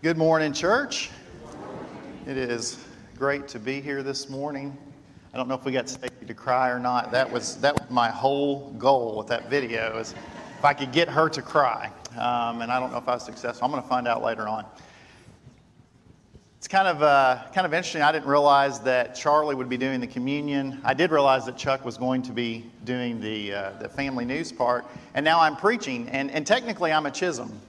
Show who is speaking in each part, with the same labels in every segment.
Speaker 1: Good morning, church. It is great to be here this morning. I don't know if we got Stacy to cry or not. That was that was my whole goal with that video is if I could get her to cry. Um, and I don't know if I was successful. I'm going to find out later on. It's kind of uh, kind of interesting. I didn't realize that Charlie would be doing the communion. I did realize that Chuck was going to be doing the uh, the family news part, and now I'm preaching. And and technically, I'm a Chisholm.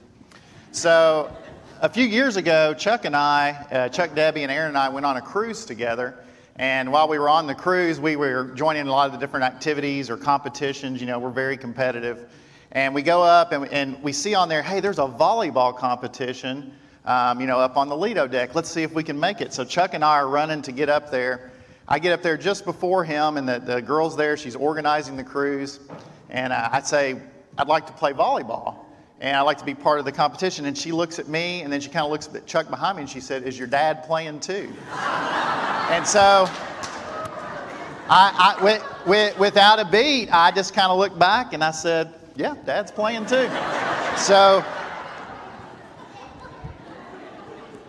Speaker 1: So a few years ago, Chuck and I, uh, Chuck, Debbie, and Aaron and I went on a cruise together. And while we were on the cruise, we were joining a lot of the different activities or competitions. You know, we're very competitive. And we go up and, and we see on there, hey, there's a volleyball competition, um, you know, up on the Lido deck. Let's see if we can make it. So Chuck and I are running to get up there. I get up there just before him, and the, the girl's there. She's organizing the cruise. And I, I say, I'd like to play volleyball and I like to be part of the competition. And she looks at me, and then she kind of looks at Chuck behind me, and she said, Is your dad playing too? and so, I, I with, with, without a beat, I just kind of looked back and I said, Yeah, dad's playing too. so,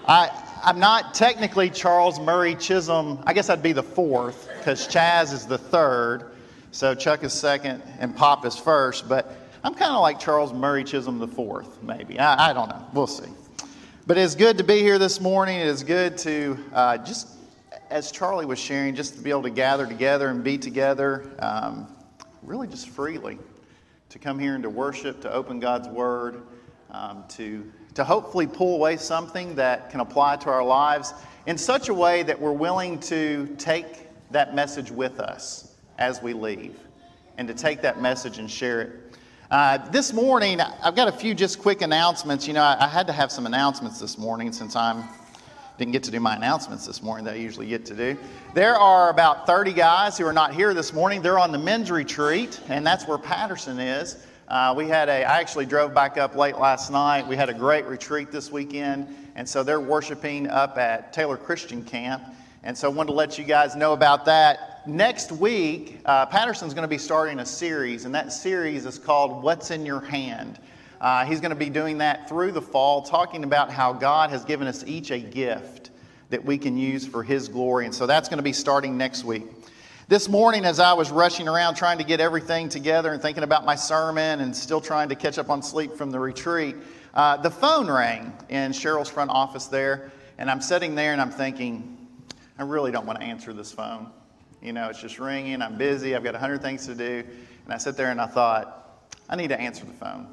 Speaker 1: I, I'm not technically Charles Murray Chisholm. I guess I'd be the fourth because Chaz is the third. So Chuck is second and Pop is first. But I'm kind of like Charles Murray Chisholm IV, maybe. I, I, don't know. We'll see. But it's good to be here this morning. It is good to uh, just, as Charlie was sharing, just to be able to gather together and be together, um, really just freely, to come here and to worship, to open God's Word, um, to, to hopefully pull away something that can apply to our lives in such a way that we're willing to take that message with us as we leave and to take that message and share it uh, this morning, I've got a few just quick announcements. You know, I, I had to have some announcements this morning since I'm didn't get to do my announcements this morning that I usually get to do. There are about 30 guys who are not here this morning. They're on the men's retreat, and that's where Patterson is. Uh, we had a, I actually drove back up late last night. We had a great retreat this weekend, and so they're worshiping up at Taylor Christian Camp. And so I wanted to let you guys know about that next week, uh, Patterson's going to be starting a series, and that series is called What's in Your Hand. Uh, he's going to be doing that through the fall, talking about how God has given us each a gift that we can use for His glory. And so that's going to be starting next week. This morning, as I was rushing around trying to get everything together and thinking about my sermon and still trying to catch up on sleep from the retreat, uh, the phone rang in Cheryl's front office there. And I'm sitting there and I'm thinking, I really don't want to answer this phone. You know, it's just ringing. I'm busy. I've got 100 things to do. And I sit there and I thought, I need to answer the phone.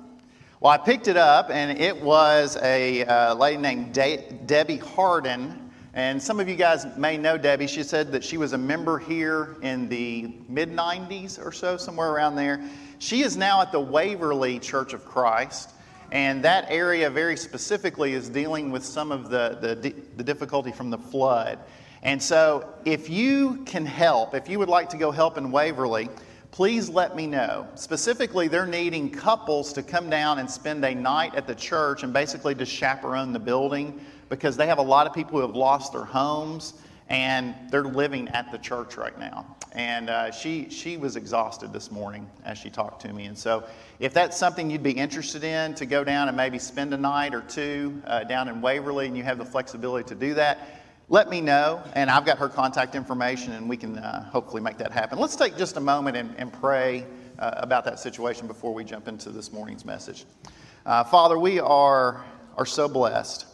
Speaker 1: Well, I picked it up, and it was a uh, lady named De- Debbie Harden. And some of you guys may know Debbie. She said that she was a member here in the mid 90s or so, somewhere around there. She is now at the Waverly Church of Christ. And that area, very specifically, is dealing with some of the, the, the difficulty from the flood. And so, if you can help, if you would like to go help in Waverly, please let me know. Specifically, they're needing couples to come down and spend a night at the church and basically just chaperone the building because they have a lot of people who have lost their homes and they're living at the church right now. And uh, she, she was exhausted this morning as she talked to me. And so, if that's something you'd be interested in to go down and maybe spend a night or two uh, down in Waverly and you have the flexibility to do that, let me know, and I've got her contact information, and we can uh, hopefully make that happen. Let's take just a moment and, and pray uh, about that situation before we jump into this morning's message. Uh, Father, we are, are so blessed.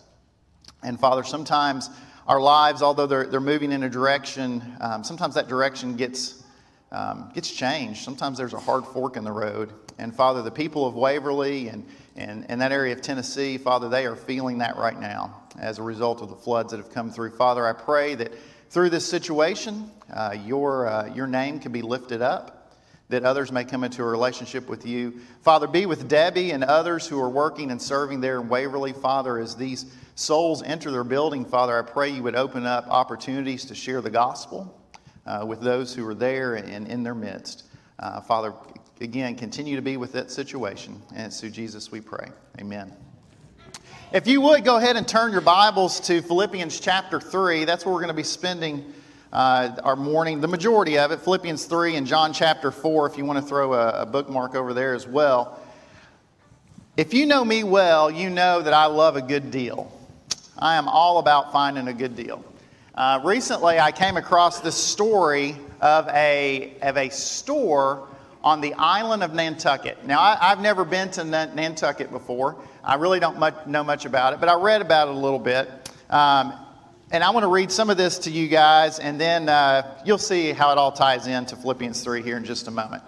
Speaker 1: And Father, sometimes our lives, although they're, they're moving in a direction, um, sometimes that direction gets, um, gets changed. Sometimes there's a hard fork in the road. And Father, the people of Waverly and, and, and that area of Tennessee, Father, they are feeling that right now as a result of the floods that have come through. Father, I pray that through this situation, uh, your, uh, your name can be lifted up, that others may come into a relationship with you. Father, be with Debbie and others who are working and serving there in Waverly. Father, as these souls enter their building, Father, I pray you would open up opportunities to share the gospel uh, with those who are there and in their midst. Uh, Father, again, continue to be with that situation. And it's through Jesus we pray. Amen. If you would go ahead and turn your Bibles to Philippians chapter 3, that's where we're going to be spending uh, our morning, the majority of it, Philippians 3 and John chapter 4, if you want to throw a, a bookmark over there as well. If you know me well, you know that I love a good deal. I am all about finding a good deal. Uh, recently, I came across this story of a, of a store on the island of Nantucket. Now, I, have never been to Nantucket before. I really don't much, know much about it, but I read about it a little bit. Um, and I want to read some of this to you guys, and then uh, you'll see how it all ties into Philippians 3 here in just a moment.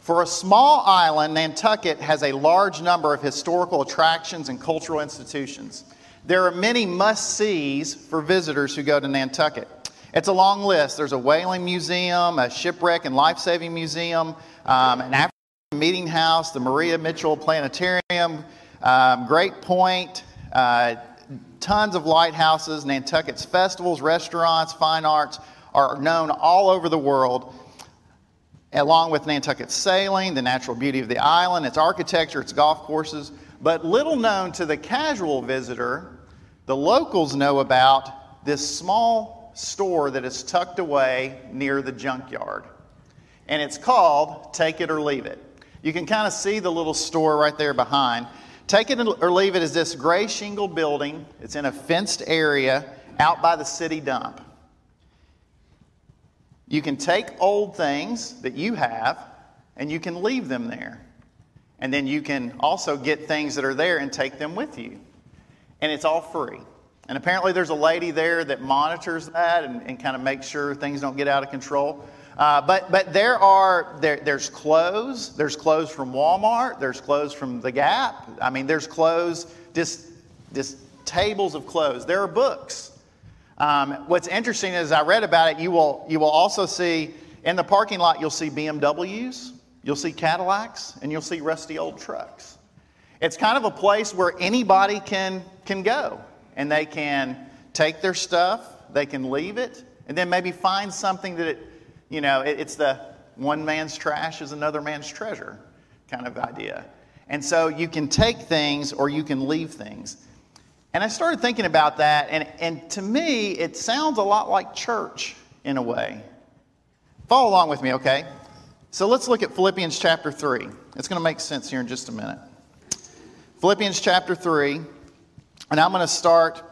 Speaker 1: For a small island, Nantucket has a large number of historical attractions and cultural institutions. There are many must sees for visitors who go to Nantucket. It's a long list. There's a whaling museum, a shipwreck and life saving museum, um, an African meeting house, the Maria Mitchell Planetarium, um, Great Point, uh, tons of lighthouses. Nantucket's festivals, restaurants, fine arts are known all over the world, along with Nantucket's sailing, the natural beauty of the island, its architecture, its golf courses. But little known to the casual visitor, the locals know about this small store that is tucked away near the junkyard and it's called Take It or Leave It. You can kind of see the little store right there behind. Take It or Leave It is this gray shingle building. It's in a fenced area out by the city dump. You can take old things that you have and you can leave them there. And then you can also get things that are there and take them with you. And it's all free. And apparently, there's a lady there that monitors that and, and kind of makes sure things don't get out of control. Uh, but but there are there, there's clothes. There's clothes from Walmart. There's clothes from the Gap. I mean, there's clothes. Just just tables of clothes. There are books. Um, what's interesting is I read about it. You will you will also see in the parking lot. You'll see BMWs. You'll see Cadillacs, and you'll see rusty old trucks. It's kind of a place where anybody can can go, and they can take their stuff. They can leave it, and then maybe find something that it you know, it, it's the one man's trash is another man's treasure kind of idea. And so you can take things or you can leave things. And I started thinking about that, and, and to me, it sounds a lot like church in a way. Follow along with me, okay? So let's look at Philippians chapter 3. It's going to make sense here in just a minute. Philippians chapter 3, and I'm going to start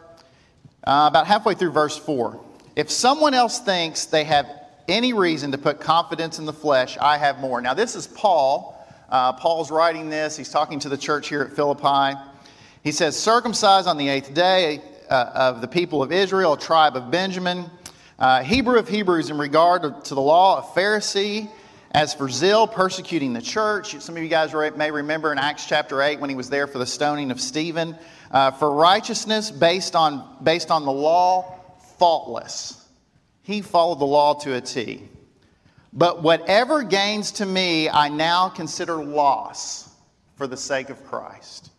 Speaker 1: uh, about halfway through verse 4. If someone else thinks they have any reason to put confidence in the flesh, I have more. Now, this is Paul. Uh, Paul's writing this. He's talking to the church here at Philippi. He says, Circumcised on the eighth day uh, of the people of Israel, a tribe of Benjamin, uh, Hebrew of Hebrews in regard to the law, a Pharisee. As for zeal, persecuting the church, some of you guys may remember in Acts chapter 8 when he was there for the stoning of Stephen. Uh, for righteousness based on, based on the law, faultless. He followed the law to a T. But whatever gains to me, I now consider loss for the sake of Christ.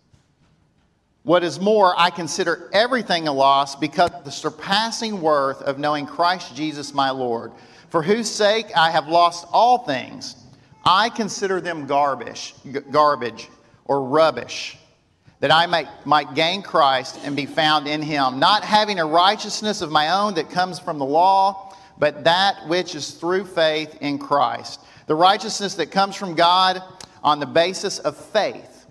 Speaker 1: What is more, I consider everything a loss because the surpassing worth of knowing Christ Jesus my Lord, for whose sake I have lost all things. I consider them garbage, garbage or rubbish that I might, might gain Christ and be found in him, not having a righteousness of my own that comes from the law, but that which is through faith in Christ. The righteousness that comes from God on the basis of faith.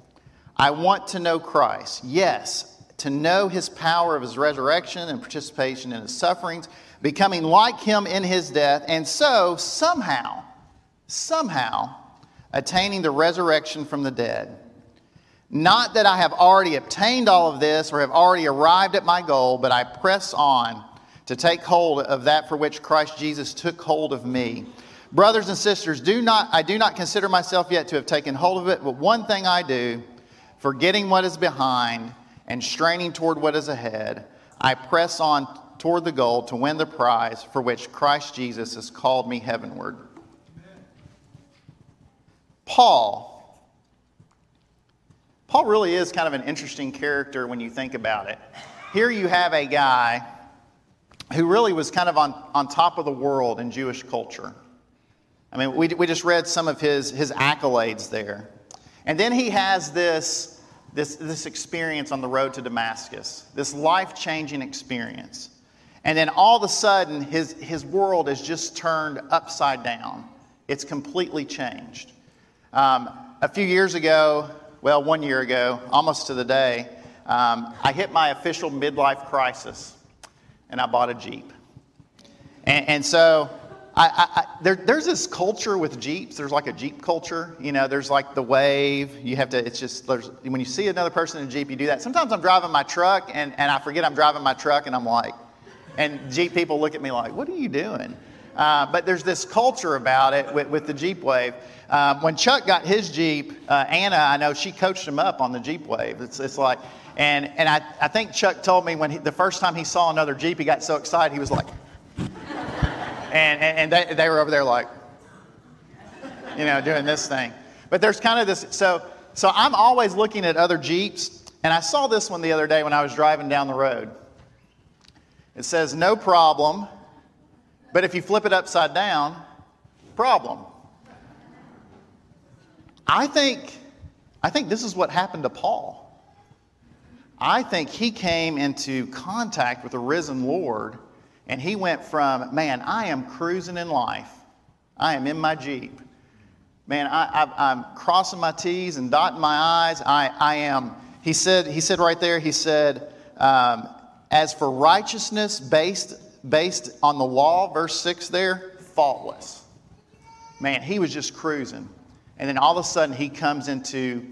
Speaker 1: I want to know Christ. Yes, to know his power of his resurrection and participation in his sufferings, becoming like him in his death, and so somehow, somehow, attaining the resurrection from the dead. Not that I have already obtained all of this or have already arrived at my goal, but I press on to take hold of that for which Christ Jesus took hold of me. Brothers and sisters, do not, I do not consider myself yet to have taken hold of it, but one thing I do, forgetting what is behind and straining toward what is ahead, I press on toward the goal to win the prize for which Christ Jesus has called me heavenward. Paul Paul really is kind of an interesting character when you think about it. Here you have a guy who really was kind of on, on top of the world in Jewish culture. I mean, we, we just read some of his, his accolades there. And then he has this, this, this experience on the road to Damascus, this life changing experience. And then all of a sudden, his, his world is just turned upside down. It's completely changed. Um, a few years ago, well, one year ago, almost to the day, um, I hit my official midlife crisis and I bought a Jeep. And, and so I, I, there, there's this culture with Jeeps. There's like a Jeep culture. You know, there's like the wave. You have to, it's just, there's, when you see another person in a Jeep, you do that. Sometimes I'm driving my truck and, and I forget I'm driving my truck and I'm like, and Jeep people look at me like, what are you doing? Uh, but there's this culture about it with, with the Jeep Wave. Um, when Chuck got his Jeep, uh, Anna, I know she coached him up on the Jeep Wave. It's, it's like, and, and I, I think Chuck told me when he, the first time he saw another Jeep, he got so excited, he was like, and, and, and they, they were over there like, you know, doing this thing. But there's kind of this, so, so I'm always looking at other Jeeps, and I saw this one the other day when I was driving down the road. It says, no problem, but if you flip it upside down, problem. I think, I think this is what happened to Paul. I think he came into contact with the risen Lord and he went from, man, I am cruising in life. I am in my Jeep. Man, I, am crossing my T's and dotting my I's. I, I am, he said, he said right there, he said, um, as for righteousness based, based on the law, verse 6 there, faultless. Man, he was just cruising. And then all of a sudden, he comes into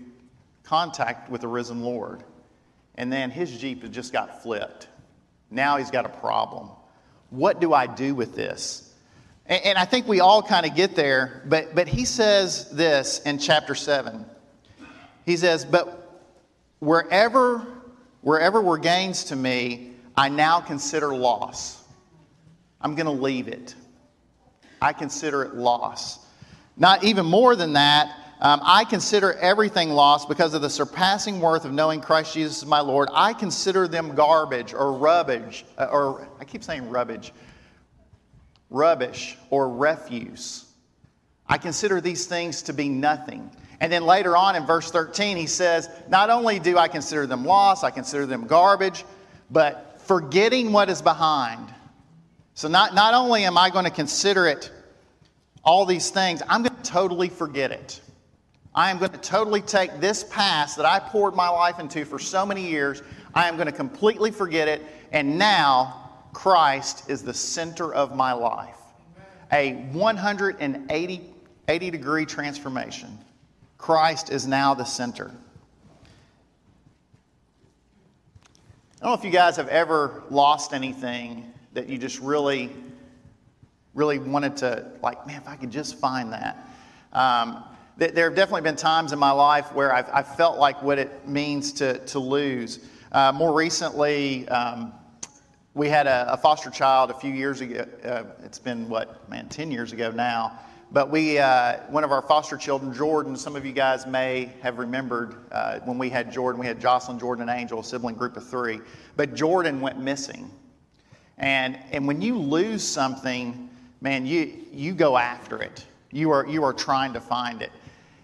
Speaker 1: contact with the risen Lord. And then his Jeep has just got flipped. Now he's got a problem. What do I do with this? And, and I think we all kind of get there, but, but he says this in chapter 7. He says, But wherever, wherever were gains to me, I now consider loss. I'm going to leave it. I consider it loss. Not even more than that, um, I consider everything lost because of the surpassing worth of knowing Christ Jesus my Lord. I consider them garbage or rubbish, uh, or I keep saying rubbish, rubbish or refuse. I consider these things to be nothing. And then later on in verse 13, he says, Not only do I consider them lost, I consider them garbage, but forgetting what is behind. So not, not only am I going to consider it all these things, I'm going to totally forget it. I am going to totally take this past that I poured my life into for so many years, I am going to completely forget it, and now Christ is the center of my life. A 180 80 degree transformation. Christ is now the center. I don't know if you guys have ever lost anything that you just really, really wanted to, like, man, if I could just find that. Um, there have definitely been times in my life where I've, I've felt like what it means to, to lose. Uh, more recently, um, we had a, a, foster child a few years ago. Uh, it's been, what, man, 10 years ago now. But we, uh, one of our foster children, Jordan, some of you guys may have remembered uh, when we had Jordan, we had Jocelyn, Jordan, and Angel, a sibling group of three. But Jordan went missing. And, and when you lose something, man, you, you go after it. You are, you are trying to find it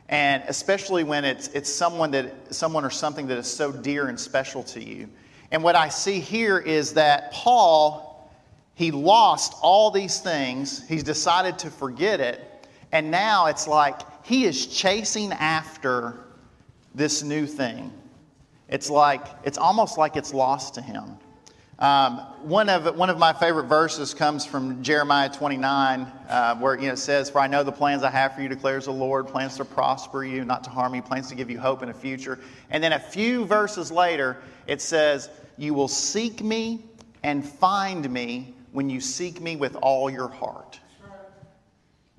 Speaker 1: and especially when it's, it's someone, that, someone or something that is so dear and special to you. And what I see here is that Paul, he lost all these things, he's decided to forget it, and now it's like he is chasing after this new thing. It's like, it's almost like it's lost to him. Um, one, of, one of my favorite verses comes from Jeremiah 29, uh, where you know, it says, For I know the plans I have for you, declares the Lord, plans to prosper you, not to harm you, plans to give you hope in a future. And then a few verses later, it says, You will seek me and find me when you seek me with all your heart.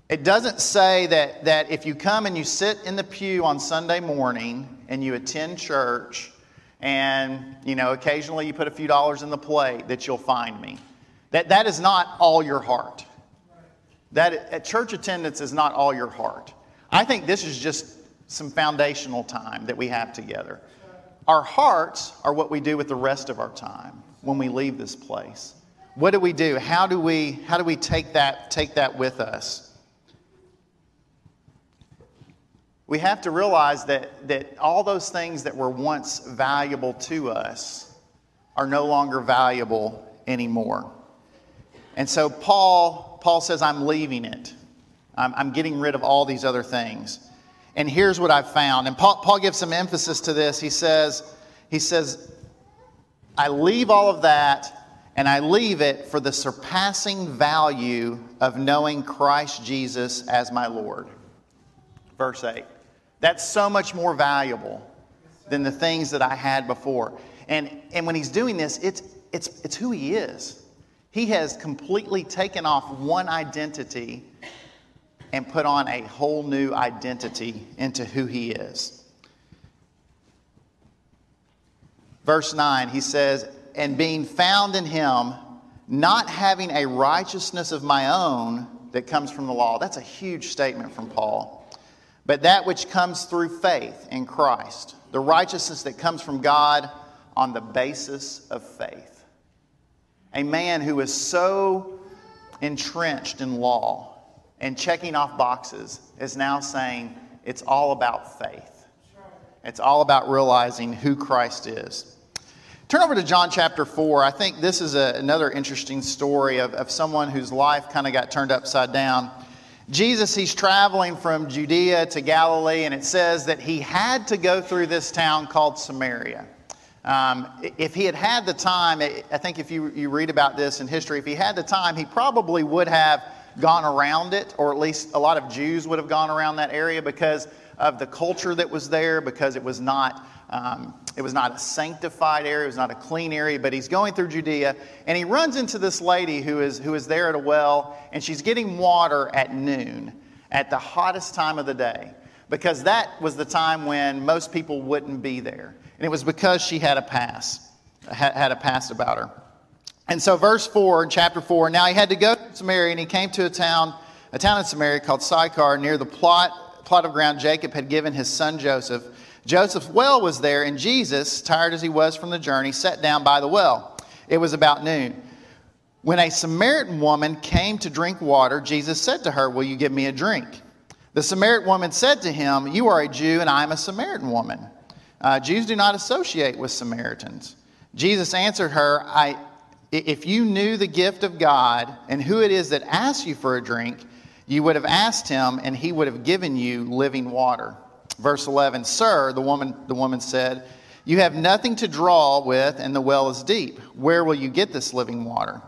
Speaker 1: It doesn't say that, that if you come and you sit in the pew on Sunday morning and you attend church, and you know occasionally you put a few dollars in the plate that you'll find me. That, that is not all your heart. That church attendance is not all your heart. I think this is just some foundational time that we have together. Our hearts are what we do with the rest of our time when we leave this place. What do we do? How do we how do we take that take that with us we have to realize that, that all those things that were once valuable to us are no longer valuable anymore. And so Paul, Paul says, I'm leaving it. I'm, I'm getting rid of all these other things. And here's what I've found. And Paul, Paul gives some emphasis to this. He says, he says, I leave all of that and I leave it for the surpassing value of knowing Christ Jesus as my Lord. Verse 8. That's so much more valuable than the things that I had before. And, and when he's doing this, it's, it's, it's who he is. He has completely taken off one identity and put on a whole new identity into who he is. Verse 9, he says, And being found in him, not having a righteousness of my own that comes from the law. That's a huge statement from Paul. But that which comes through faith in Christ, the righteousness that comes from God on the basis of faith. A man who is so entrenched in law and checking off boxes is now saying it's all about faith. It's all about realizing who Christ is. Turn over to John chapter 4. I think this is a, another interesting story of, of someone whose life kind of got turned upside down. Jesus, he's traveling from Judea to Galilee, and it says that he had to go through this town called Samaria. Um, if he had had the time, I think if you, you read about this in history, if he had the time, he probably would have gone around it, or at least a lot of Jews would have gone around that area because of the culture that was there, because it was not. Um, it was not a sanctified area, it was not a clean area, but he's going through Judea and he runs into this lady who is, who is there at a well and she's getting water at noon, at the hottest time of the day, because that was the time when most people wouldn't be there. And it was because she had a pass, had a pass about her. And so, verse 4 in chapter 4 now he had to go to Samaria, and he came to a town, a town in Samaria called Sychar, near the plot, plot of ground Jacob had given his son Joseph. Joseph's well was there, and Jesus, tired as he was from the journey, sat down by the well. It was about noon. When a Samaritan woman came to drink water, Jesus said to her, Will you give me a drink? The Samaritan woman said to him, You are a Jew, and I am a Samaritan woman. Uh, Jews do not associate with Samaritans. Jesus answered her, I, If you knew the gift of God and who it is that asks you for a drink, you would have asked him, and he would have given you living water. Verse 11 Sir, the woman, the woman said, You have nothing to draw with, and the well is deep. Where will you get this living water?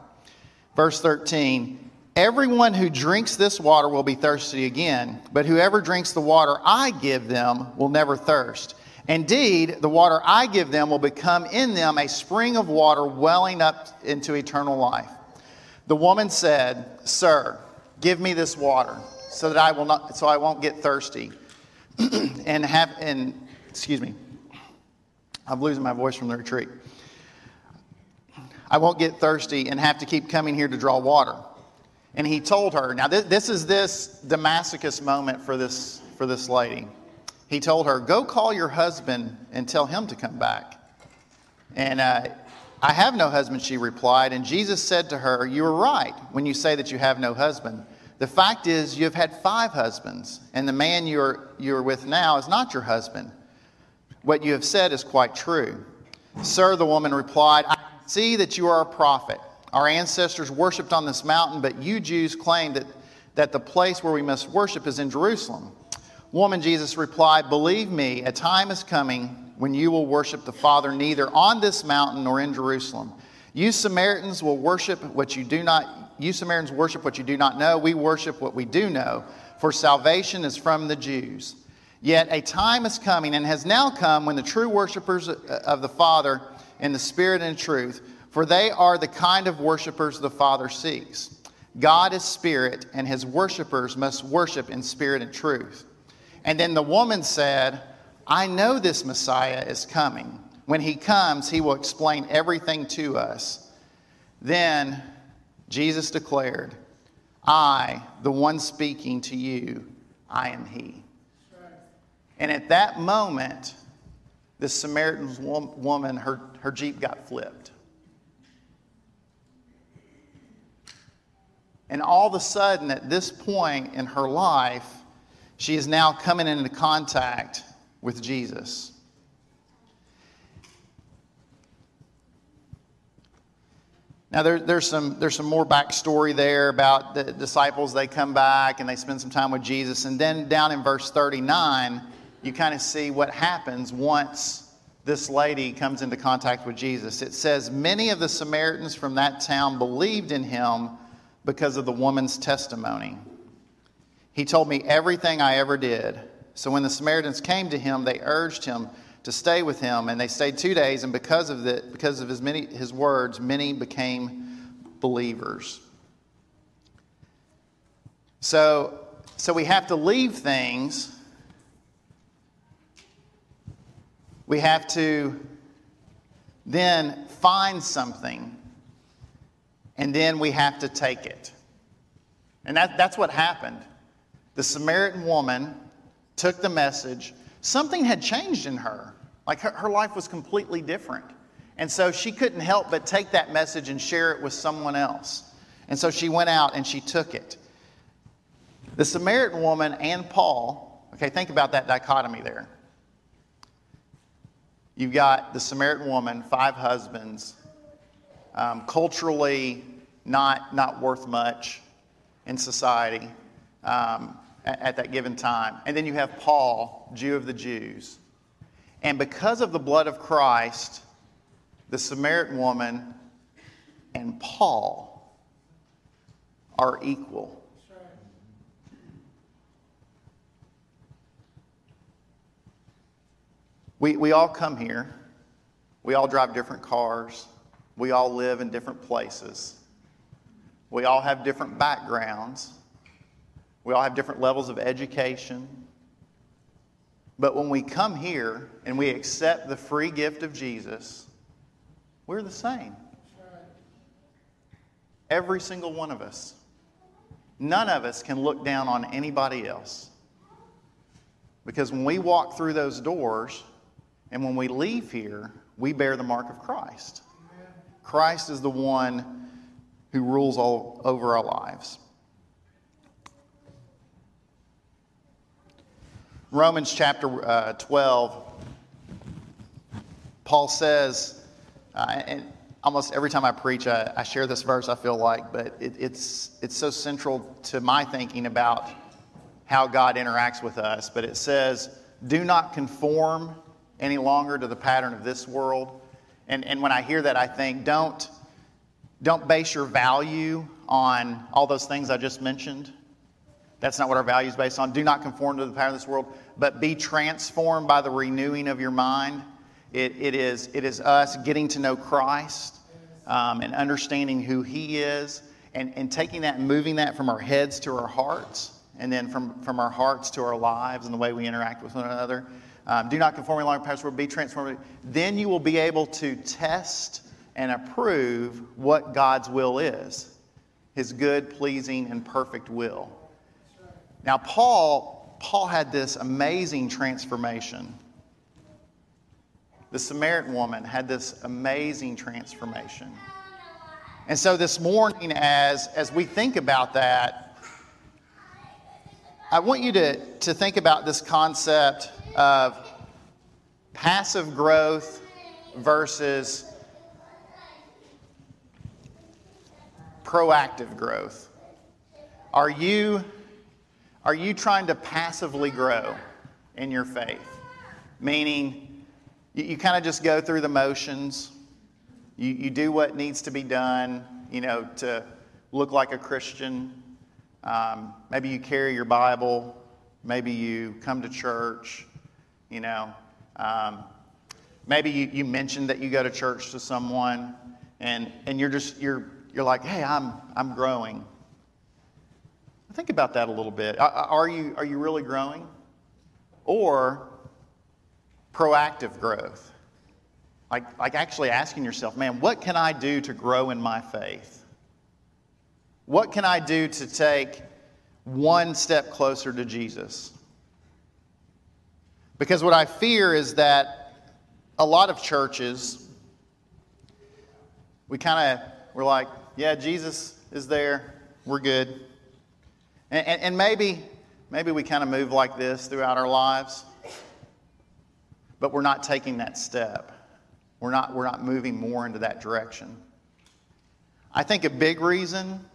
Speaker 1: Verse 13 Everyone who drinks this water will be thirsty again, but whoever drinks the water I give them will never thirst. Indeed, the water I give them will become in them a spring of water welling up into eternal life. The woman said, Sir, give me this water so that I will not so I won't get thirsty and have and excuse me. I'm losing my voice from the retreat. I won't get thirsty and have to keep coming here to draw water. And he told her, now this, this is this Damascus moment for this, for this lady. He told her, Go call your husband and tell him to come back. And uh, I have no husband, she replied. And Jesus said to her, You are right when you say that you have no husband. The fact is, you have had five husbands, and the man you're, you're with now is not your husband. What you have said is quite true. Sir, the woman replied, I see that you are a prophet. Our ancestors worshipped on this mountain, but you Jews claim that, that the place where we must worship is in Jerusalem. Woman, Jesus replied, Believe me, a time is coming when you will worship the Father neither on this mountain nor in Jerusalem. You Samaritans will worship what you do not you Samaritans worship what you do not know. We worship what we do know, for salvation is from the Jews. Yet a time is coming and has now come when the true worshipers uh, of the Father in the Spirit and truth, for they are the kind of worshipers the Father seeks. God is spirit, and his worshipers must worship in spirit and truth. And then the woman said, I know this Messiah is coming. When he comes, he will explain everything to us. Then Jesus declared, I, the one speaking to you, I am he. And at that moment, this Samaritan woman, her, her Jeep got flipped. And all of a sudden, at this point in her life, she is now coming into contact with Jesus. Now, there, there's, some, there's some more backstory there about the disciples. They come back and they spend some time with Jesus. And then down in verse 39, you kind of see what happens once this lady comes into contact with Jesus. It says, Many of the Samaritans from that town believed in him because of the woman's testimony. He told me everything I ever did. So when the Samaritans came to him, they urged him to stay with him, and they stayed two days, and because of, the, because of his, many, his words, many became believers. So, so we have to leave things. We have to then find something, and then we have to take it. And that, that's what happened. The Samaritan woman took the message. Something had changed in her. Like her, her life was completely different. And so she couldn't help but take that message and share it with someone else. And so she went out and she took it. The Samaritan woman and Paul, okay, think about that dichotomy there. You've got the Samaritan woman, five husbands, um, culturally not, not worth much in society um, at, at that given time. And then you have Paul, Jew of the Jews. And because of the blood of Christ, the Samaritan woman and Paul are equal. We, we all come here. We all drive different cars. We all live in different places. We all have different backgrounds. We all have different levels of education. But when we come here and we accept the free gift of Jesus, we're the same. Every single one of us. None of us can look down on anybody else. Because when we walk through those doors, and when we leave here, we bear the mark of Christ. Christ is the one who rules all over our lives. Romans chapter uh, 12, Paul says, uh, and almost every time I preach, I, I, share this verse, I feel like, but it, it's, it's so central to my thinking about how God interacts with us. But it says, Do not conform any longer to the pattern of this world. And, and when I hear that, I think don't, don't base your value on all those things I just mentioned. That's not what our value is based on. Do not conform to the pattern of this world, but be transformed by the renewing of your mind. It, it, is, it is us getting to know Christ um, and understanding who He is and, and taking that and moving that from our heads to our hearts and then from, from our hearts to our lives and the way we interact with one another. Um, do not conform any longer to be transformed. Then you will be able to test and approve what God's will is his good, pleasing, and perfect will. Now, Paul, Paul had this amazing transformation. The Samaritan woman had this amazing transformation. And so this morning, as, as we think about that, I want you to, to think about this concept of passive growth versus proactive growth. Are you, are you trying to passively grow in your faith? Meaning, you, you kind of just go through the motions, you, you do what needs to be done, you know, to look like a Christian. Um, maybe you carry your Bible, maybe you come to church, you know. Um, maybe you, you mentioned that you go to church to someone and, and you're just, you're, you're like, hey, I'm, I'm growing. Think about that a little bit. Are you, are you really growing? Or proactive growth? Like, like actually asking yourself, man, what can I do to grow in my faith? What can I do to take one step closer to Jesus? Because what I fear is that a lot of churches, we kind of, we're like, yeah, Jesus is there, we're good. And, and, and maybe, maybe we kind of move like this throughout our lives, but we're not taking that step. We're not, we're not moving more into that direction. I think a big reason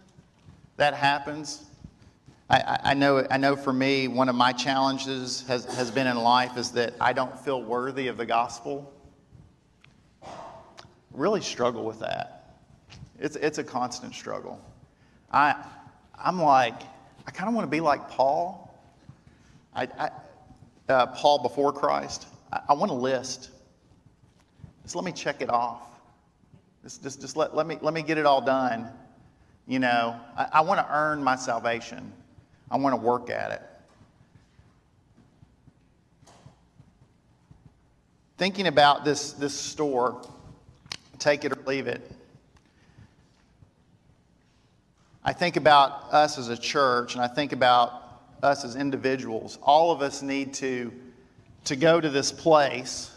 Speaker 1: that happens I, I, know, I know for me, one of my challenges has, has been in life is that I don't feel worthy of the gospel. really struggle with that. It's, it's a constant struggle. I, I'm like, I kind of want to be like Paul. I, I uh, Paul before Christ. I, I want a list. Just let me check it off. Just, just, just let, let, me, let me get it all done. You know, I, I want to earn my salvation. I want to work at it. Thinking about this, this store, take it or leave it. I think about us as a church, and I think about us as individuals. All of us need to, to go to this place,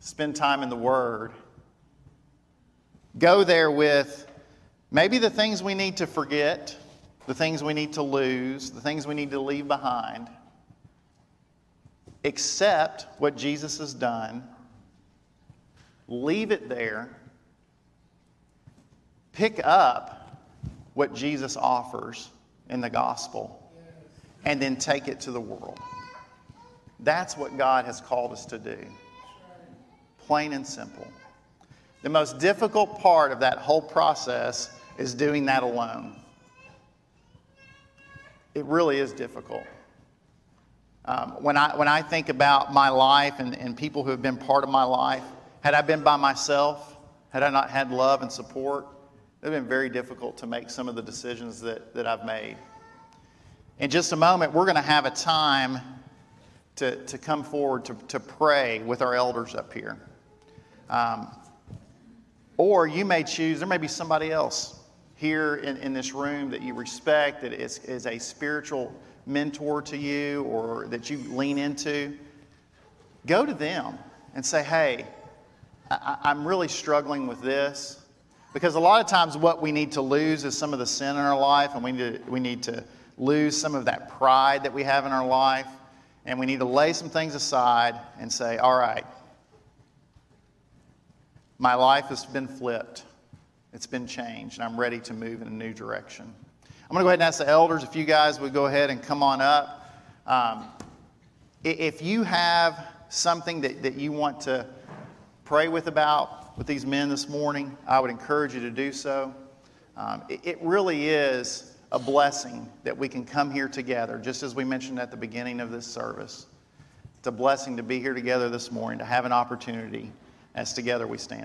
Speaker 1: spend time in the Word, go there with maybe the things we need to forget, the things we need to lose, the things we need to leave behind, accept what Jesus has done, leave it there pick up what Jesus offers in the gospel and then take it to the world. That's what God has called us to do. Plain and simple. The most difficult part of that whole process is doing that alone. It really is difficult. Um, when, I, when I think about my life and, and people who have been part of my life, had I been by myself, had I not had love and support, it's been very difficult to make some of the decisions that, that I've made. In just a moment, we're going to have a time to, to come forward to, to pray with our elders up here. Um, or you may choose, there may be somebody else here in, in this room that you respect, that is, is a spiritual mentor to you or that you lean into. Go to them and say, hey, I, I'm really struggling with this. Because a lot of times, what we need to lose is some of the sin in our life, and we need to, we need to lose some of that pride that we have in our life. And we need to lay some things aside and say, all right, my life has been flipped, it's been changed, and I'm ready to move in a new direction. I'm going to go ahead and ask the elders if you guys would go ahead and come on up. Um, if you have something that, that you want to pray with about, with these men this morning, I would encourage you to do so. Um, it, it really is a blessing that we can come here together, just as we mentioned at the beginning of this service. It's a blessing to be here together this morning, to have an opportunity as together we stand.